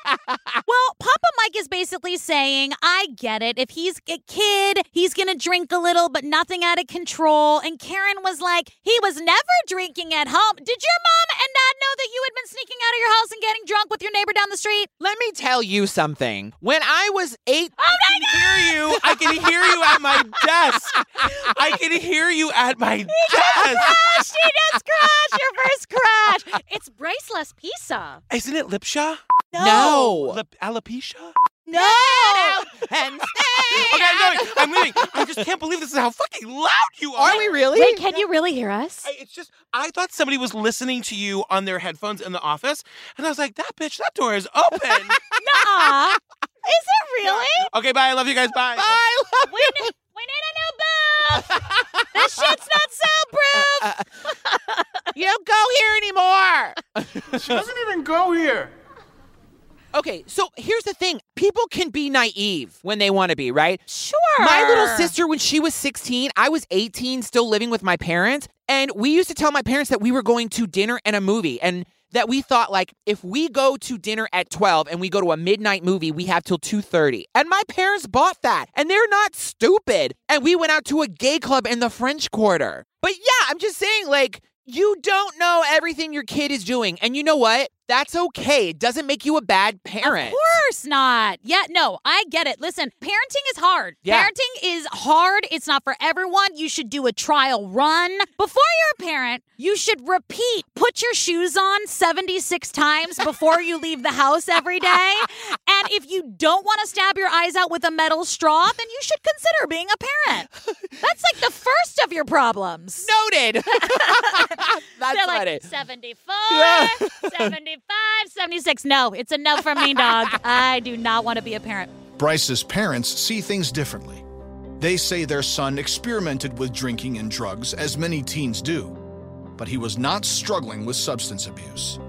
well, Papa Mike is basically saying, I get it. If he's a kid, he's going to drink a little, but nothing out of control. And Karen was like, he was never drinking at home. Did your mom and dad know that you had been sneaking out of your house and getting drunk with your neighbor down the street? Let me tell you something. When I was eight, Oh my God! hear you. I can hear you at my desk. I can hear you at my desk. Crash! He just crashed! Your first crash! It's Bryce Les Pisa. Isn't it Lipsha? no. Lip- alopecia? No! and Okay, I'm going. I'm leaving. I just can't believe this is how fucking loud you are. Are we really? Wait, can you really hear us? I, it's just, I thought somebody was listening to you on their headphones in the office, and I was like, that bitch, that door is open. Nuh-uh. Is it really? okay, bye. I love you guys. Bye. I love We, ne- we need a new booth. this shit's not soundproof. You don't go here anymore. She doesn't even go here. Okay, so here's the thing. People can be naive when they want to be, right? Sure. My little sister, when she was 16, I was 18, still living with my parents. And we used to tell my parents that we were going to dinner and a movie. And that we thought like if we go to dinner at 12 and we go to a midnight movie, we have till 2:30. And my parents bought that. And they're not stupid. And we went out to a gay club in the French Quarter. But yeah, I'm just saying like you don't know everything your kid is doing. And you know what? That's okay. It doesn't make you a bad parent. Of course not. Yeah, no, I get it. Listen, parenting is hard. Yeah. Parenting is hard. It's not for everyone. You should do a trial run. Before you're a parent, you should repeat, put your shoes on 76 times before you leave the house every day. And if you don't want to stab your eyes out with a metal straw, then you should consider being a parent. That's like the first of your problems. Noted. That's They're funny. like 74, 75, 76. No, it's enough for me, dog. I do not want to be a parent. Bryce's parents see things differently. They say their son experimented with drinking and drugs, as many teens do, but he was not struggling with substance abuse.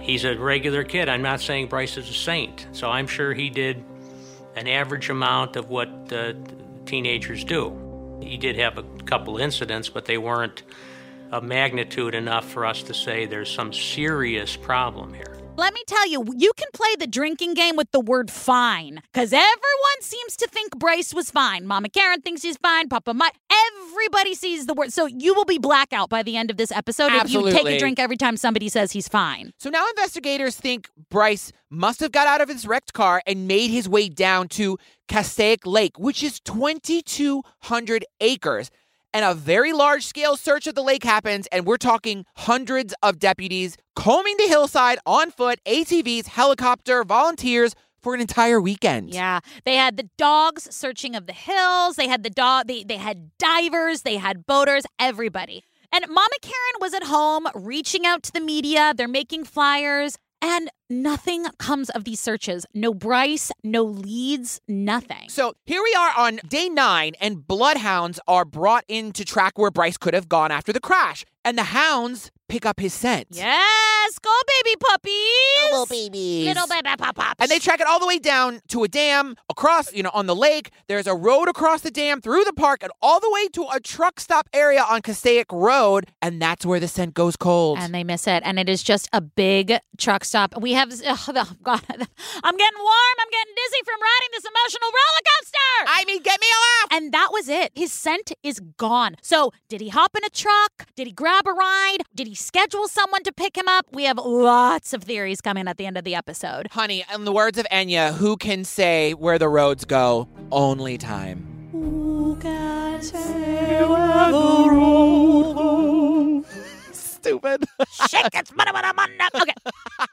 He's a regular kid. I'm not saying Bryce is a saint. So I'm sure he did an average amount of what uh, teenagers do. He did have a couple incidents, but they weren't of magnitude enough for us to say there's some serious problem here. Let me tell you, you can play the drinking game with the word fine because everyone seems to think Bryce was fine. Mama Karen thinks he's fine. Papa Mike, everybody sees the word. So you will be blackout by the end of this episode if you take a drink every time somebody says he's fine. So now investigators think Bryce must have got out of his wrecked car and made his way down to Castaic Lake, which is 2,200 acres. And a very large scale search of the lake happens, and we're talking hundreds of deputies combing the hillside on foot, ATVs, helicopter, volunteers for an entire weekend. Yeah, they had the dogs searching of the hills. They had the dog. They they had divers. They had boaters. Everybody. And Mama Karen was at home reaching out to the media. They're making flyers, and nothing comes of these searches. No Bryce. No leads. Nothing. So here we are on day nine, and bloodhounds are brought in to track where Bryce could have gone after the crash. And the hounds pick up his scent. Yes, go baby puppies. Little babies. Little baby pop pops. And they track it all the way down to a dam across, you know, on the lake. There's a road across the dam through the park and all the way to a truck stop area on Castaic Road. And that's where the scent goes cold. and they miss it. And it is just a big truck stop. We have, oh, oh, God, I'm getting warm. I'm getting dizzy from riding this emotional roller coaster. I mean, get me a laugh. and that was it. His scent is gone. So, did he hop in a truck? Did he grab a ride? Did he schedule someone to pick him up? We have lots of theories coming at the end of the episode. Honey, in the words of Enya, who can say where the roads go? Only time. Stupid. Shake it. Okay.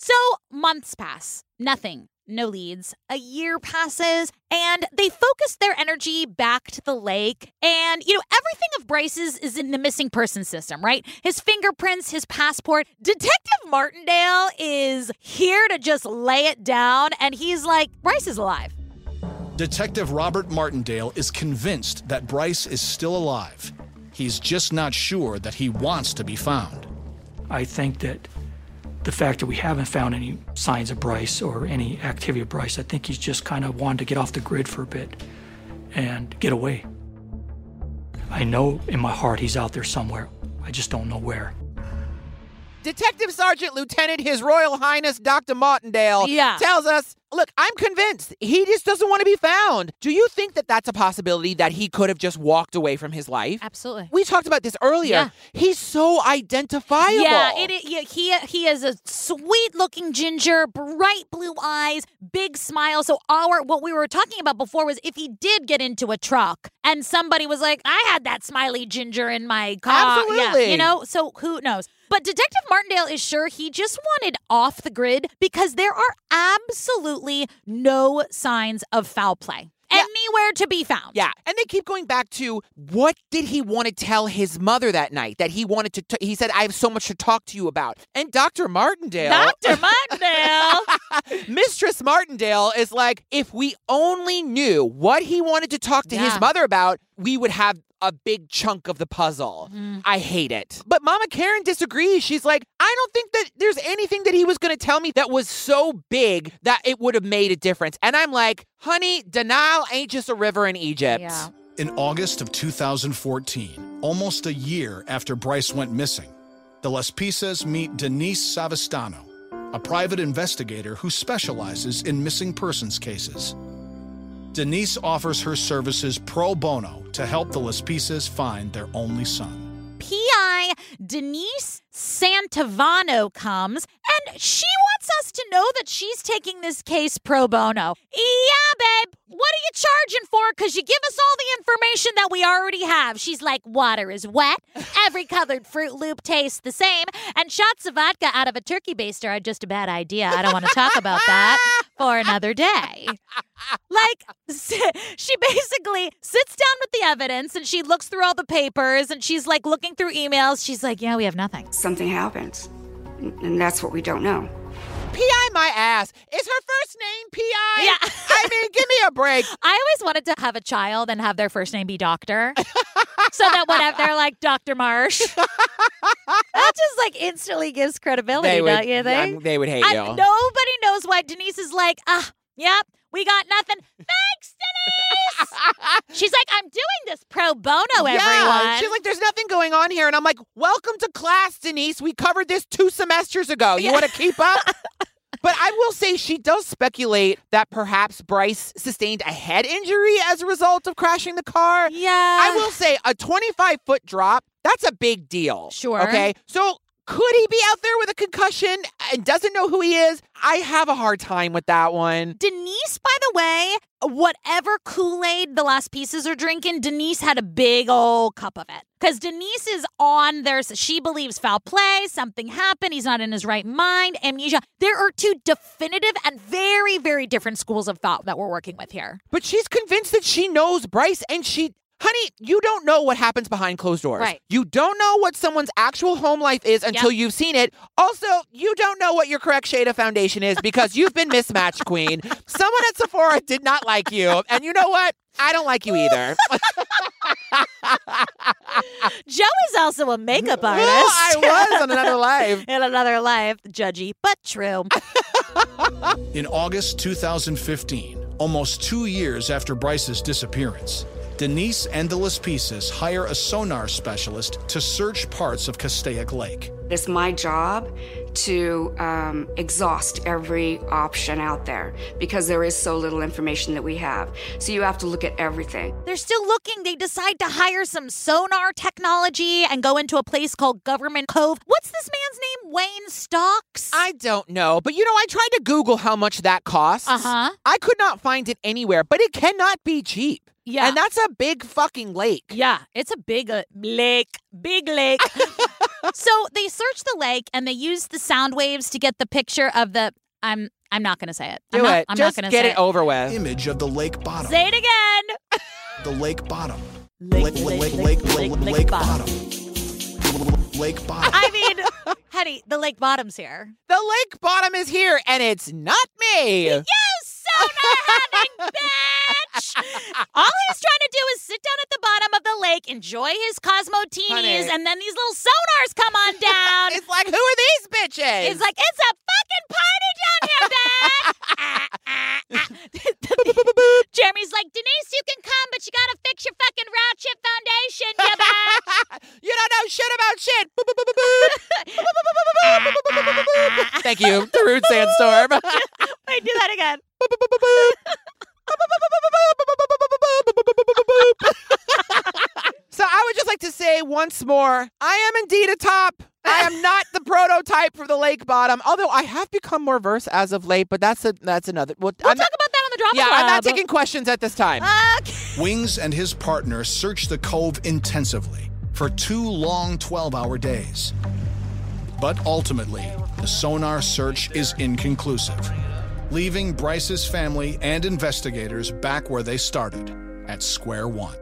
So months pass. Nothing. No leads. A year passes, and they focus their energy back to the lake. And, you know, everything of Bryce's is in the missing person system, right? His fingerprints, his passport. Detective Martindale is here to just lay it down, and he's like, Bryce is alive. Detective Robert Martindale is convinced that Bryce is still alive. He's just not sure that he wants to be found. I think that the fact that we haven't found any signs of Bryce or any activity of Bryce, I think he's just kind of wanted to get off the grid for a bit and get away. I know in my heart he's out there somewhere. I just don't know where. Detective Sergeant Lieutenant His Royal Highness Dr. Martindale Yeah. tells us, look, I'm convinced he just doesn't want to be found. Do you think that that's a possibility that he could have just walked away from his life? Absolutely. We talked about this earlier. Yeah. He's so identifiable. Yeah, it, i- yeah, he he is a sweet looking ginger, bright blue eyes, big smile. So our what we were talking about before was if he did get into a truck and somebody was like, "I had that smiley ginger in my car," yeah, Absolutely. you know. So who knows? But Detective Martindale is sure he just wanted off the grid because there are absolutely no signs of foul play anywhere to be found. Yeah, and they keep going back to what did he want to tell his mother that night? That he wanted to. T- he said, "I have so much to talk to you about." And Dr. Martindale, Dr. Martindale. Mistress Martindale is like, if we only knew what he wanted to talk to Yeah. his mother about, we would have a big chunk of the puzzle. Mm-hmm. I hate it. But Mama Karen disagrees. She's like, I don't think that there's anything that he was going to tell me that was so big that it would have made a difference. And I'm like, honey, denial ain't just a river in Egypt. Yeah. In August of 2014, almost a year after Bryce went missing, the Laspisas meet Denise Savastano, a private investigator who specializes in missing persons cases. Denise offers her services pro bono to help the Laspisas find their only son. PI Denise Santavano comes and she wants us to know that she's taking this case pro bono. Yeah, babe, what are you charging for? Because you give us all the information that we already have. She's like, water is wet, every colored Fruit Loop tastes the same, and shots of vodka out of a turkey baster are just a bad idea. I don't want to talk about that for another day. Like, she basically sits down with the evidence and she looks through all the papers and she's like looking through emails. She's like, yeah, we have nothing. Something happens. And that's what we don't know. PI my ass. Is her first name PI? Yeah. I mean, give me a break. I always wanted to have a child and have their first name be Doctor. so that whenever they're like Dr. Marsh, that just like instantly gives credibility, They would, don't you think? yeah, they would hate And you. nobody knows why Denise is like, ah, yep, we got nothing. Thanks, Denise. She's like, I'm doing this pro bono, everyone. Yeah, she's like, there's nothing going on here. And I'm like, welcome to class, Denise. We covered this two semesters ago. You want to keep up? But I will say she does speculate that perhaps Bryce sustained a head injury as a result of crashing the car. yeah. I will say a 25 foot drop, that's a big deal. Sure. Okay. So could he be out there with a concussion and doesn't know who he is? I have a hard time with that one. Denise, by the way, whatever Kool Aid the Laspisas are drinking, Denise had a big old cup of it. Because Denise is on there. She believes foul play, something happened, he's not in his right mind, amnesia. There are two definitive and very, very different schools of thought that we're working with here. But she's convinced that she knows Bryce and she. Honey, you don't know what happens behind closed doors. Right. You don't know what someone's actual home life is until you've seen it. Also, you don't know what your correct shade of foundation is because you've been mismatched, queen. Someone at Sephora did not like you. And you know what? I don't like you either. Joe is also a makeup artist. Well, I was on another life. in another life, judgy, but true. In August 2015, almost two years after Bryce's disappearance, Denise and the Las hire a sonar specialist to search parts of Castaic Lake. It's my job to um, exhaust every option out there because there is so little information that we have. So you have to look at everything. They're still looking. They decide to hire some sonar technology and go into a place called Government Cove. What's this man's name? Wayne Stocks? I don't know, but you know, I tried to Google how much that costs. Uh huh. I could not find it anywhere, but it cannot be cheap. Yeah. And that's a big fucking lake. Yeah, it's a big uh, lake, big lake. so they search the lake and they use the sound waves to get the picture of the I'm I'm not going to say it. Do I'm not, it. I'm Just not gonna get say it over with. Image of the lake bottom. Say it again. the lake bottom. Lake, lake, lake, lake, lake, lake, bottom. Lake bottom. I mean, honey, the lake bottom's here. The lake bottom is here, and it's not me. Yes donut having bitch. All he's trying to do is sit down at the bottom of the lake, enjoy his Cosmotinis, Honey. and then these little sonars come on down. it's like, who are these bitches? It's like, it's a fucking party down here, bitch. ah, ah, ah. Jeremy's like, Denise, you can come, but you gotta fix your fucking ratchet foundation, you bitch. you don't know shit about shit. Thank you, the root sandstorm. Wait, do that again. So I would just like to say once more, I am indeed a top. I am not the prototype for the lake bottom, although I have become more versed as of late. But that's a that's another. Well, We'll I'm talk not, about that on the drama yeah, I'm not taking questions at this time. Okay. Wings and his partner search the cove intensively for two long 12 hour days. But ultimately, the sonar search is inconclusive, leaving Bryce's family and investigators back where they started at square one.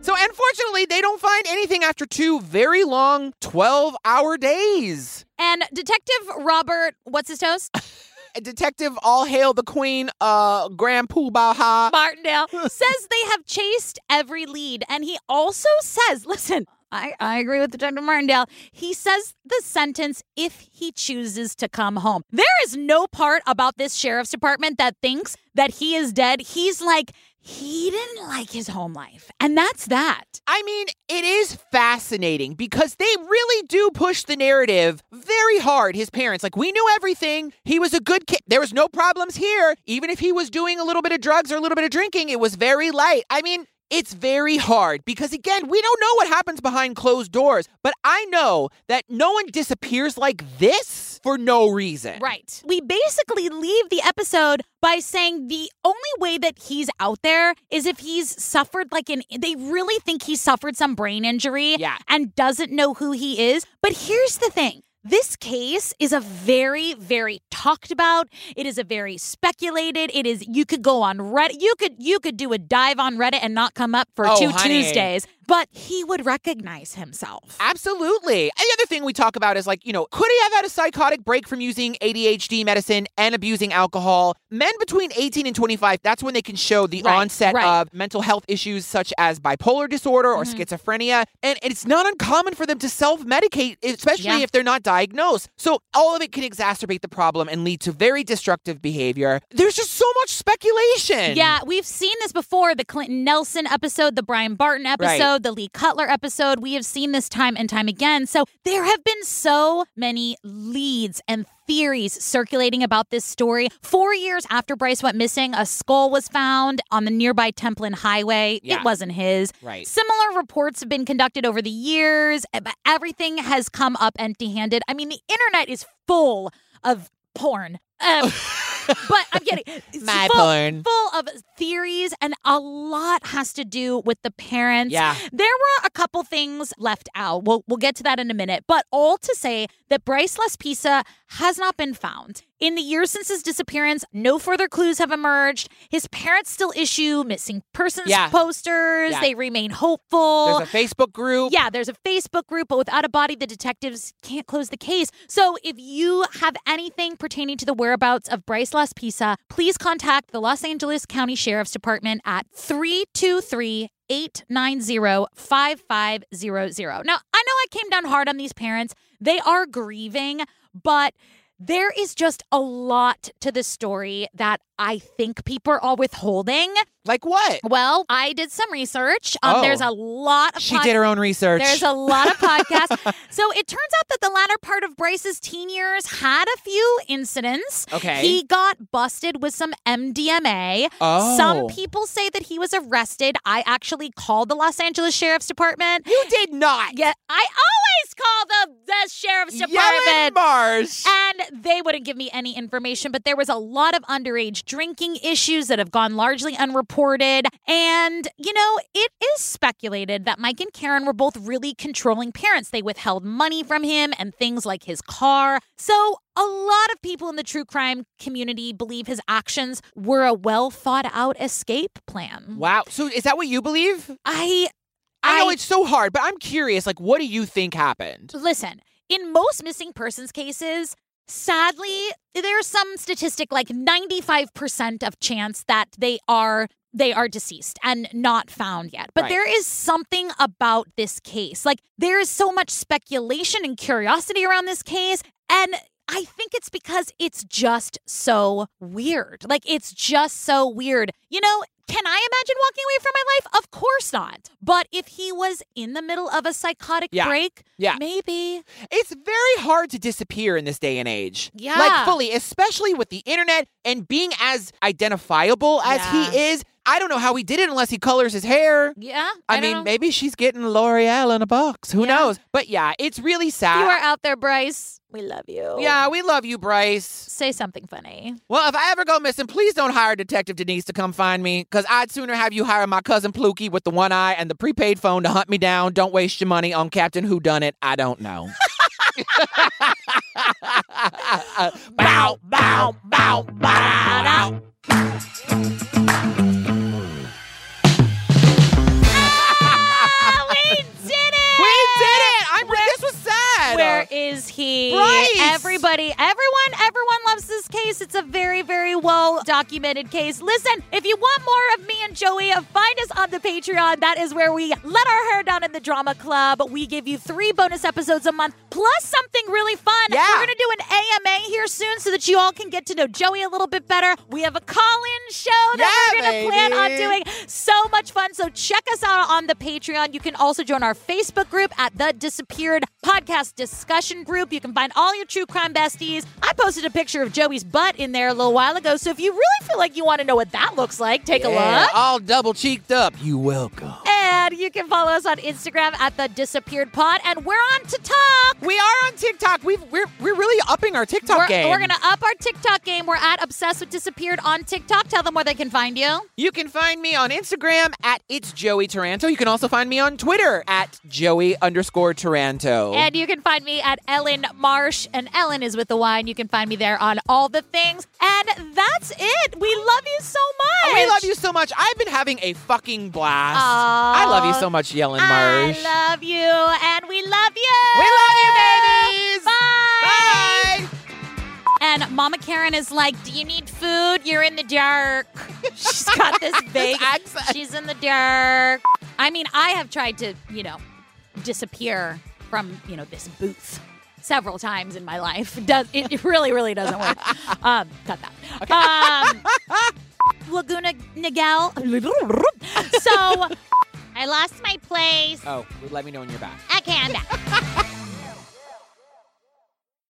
So, unfortunately, they don't find anything after two very long 12 hour days. And Detective Robert, what's his toast? Detective All Hail the Queen, uh, Grand Poobah Ha. Martindale says they have chased every lead. And he also says, listen, I, I agree with Detective Martindale. He says the sentence if he chooses to come home. There is no part about this sheriff's department that thinks that he is dead. He's like, he didn't like his home life. And that's that. I mean, it is fascinating because they really do push the narrative very hard. His parents, like, we knew everything. He was a good kid. There was no problems here. Even if he was doing a little bit of drugs or a little bit of drinking, it was very light. I mean, it's very hard because, again, we don't know what happens behind closed doors. But I know that no one disappears like this for no reason. Right. We basically leave the episode by saying the only way that he's out there is if he's suffered like an they really think he suffered some brain injury Yeah. and doesn't know who he is. But here's the thing. This case is a very, very talked about. It is a very speculated. It is you could go on Reddit. You could you could do a dive on Reddit and not come up for Oh, two honey. Tuesdays. But he would recognize himself. Absolutely. And the other thing we talk about is like, you know, could he have had a psychotic break from using ADHD medicine and abusing alcohol? Men between 18 and 25, that's when they can show the Right, onset right. of mental health issues such as bipolar disorder or Mhm. schizophrenia. And it's not uncommon for them to self medicate, especially Yeah. if they're not diagnosed. So all of it can exacerbate the problem and lead to very destructive behavior. There's just so much speculation. Yeah, we've seen this before the Clinton Nelson episode, the Brian Barton episode, the Lee Cutler episode. We have seen this time and time again. So there have been so many leads and theories circulating about this story. Four years after Bryce went missing, a skull was found on the nearby Templin Highway. Yeah. It wasn't his. Right. Similar reports have been conducted over the years, but everything has come up empty handed. I mean, the internet is full of porn. Um, but I'm kidding. It's My full, porn. Full of theories, and a lot has to do with the parents. Yeah. There were a couple things left out. We'll, we'll get to that in a minute. But all to say that Bryce Laspisa has not been found. In the years since his disappearance, no further clues have emerged. His parents still issue missing persons Yeah. posters. Yeah. They remain hopeful. There's a Facebook group. Yeah, there's a Facebook group, but without a body, the detectives can't close the case. So if you have anything pertaining to the whereabouts of Bryce Laspisa, please contact the Los Angeles County Sheriff's Department at 323 890 5500. Now, I know I came down hard on these parents. They are grieving, but there is just a lot to the story that I think people are withholding. Like what? Well, I did some research. Um, Oh. There's a lot of She pod- did her own research. There's a lot of podcasts. so it turns out that the latter part of Bryce's teen years had a few incidents. Okay. He got busted with some MDMA. Oh. Some people say that he was arrested. I actually called the Los Angeles Sheriff's Department. You did not. Yeah, I always call the, the Sheriff's Department. Marsh. And they wouldn't give me any information, but there was a lot of underage drinking issues that have gone largely unreported. And, you know, it is speculated that Mike and Karen were both really controlling parents. They withheld money from him and things like his car. So, a lot of people in the true crime community believe his actions were a well thought out escape plan. Wow. So is that what you believe? I I know it's so hard, but I'm curious. Like, what do you think happened? Listen, in most missing persons cases, sadly, there's some statistic like 95% of chance that they are they are deceased and not found yet. But Right. there is something about this case. Like there is so much speculation and curiosity around this case and I think it's because it's just so weird. Like it's just so weird. You know, can I imagine walking away from my life? Of course not. But if he was in the middle of a psychotic Yeah. break, Yeah. maybe. It's very hard to disappear in this day and age. Yeah. Like, fully, especially with the internet and being as identifiable as Yeah. he is. I don't know how he did it unless he colors his hair. Yeah. I, don't mean, know. maybe she's getting L'Oreal in a box. Who Yeah. knows? But yeah, it's really sad. you are out there, Bryce, we love you. yeah, we love you, Bryce. Say something funny. Well, if I ever go missing, please don't hire Detective Denise to come find me, because I'd sooner have you hire my cousin Pluky with the one eye and the prepaid phone to hunt me down. Don't waste your money on Captain Who Done It. I don't know. bow, bow, bow, bow. I'm. This was sad. Where is he? Bryce! Everybody, everyone, everyone loves this case. It's a very, very well documented case. Listen, if you want more of me and Joey, find us on the Patreon. That is where we let our hair down in the drama club. We give you three bonus episodes a month, plus something really fun. Yeah. We're going to do an AMA here soon so that you all can get to know Joey a little bit better. We have a call in show that Yeah, we're going to plan on doing. So much fun. So check us out on the Patreon. You can also join our Facebook group at the Disappeared Podcast Discussion Group. You can find all your true crime besties. I posted a picture of Joey's butt in there a little while ago. So if you really feel like you want to know what that looks like, take a look. all double cheeked up. You welcome. And you can follow us on Instagram at the Disappeared Pod. And we're on to talk. We are on TikTok. We've, we're we're really upping our TikTok We're, game. we're gonna up our TikTok game. We're at Obsessed with Disappeared on TikTok. Tell them where they can find you. You can find me on Instagram at it's Joey Taranto. You can also find me on Twitter at Joey underscore Taranto. And you can find me at Ellyn Marsh, and Ellyn is with the Y, and you can find me there on all the things. And that's it. We love you so much. we love you so much. I've been having a fucking blast. I love you so much, Yellen Marsh. I love you, and we love you. we love you, babies. Bye. Bye. And Mama Karen is like, "Do you need food? You're in the dark." She's got this big accent. She's in the dark. I mean, I have tried to, you know, disappear from, you know, this booth several times in my life. Does it, really, really doesn't work. Um, cut that. Um, Laguna Niguel. so I lost my place. Oh, let me know when you're back. Okay, I'm back.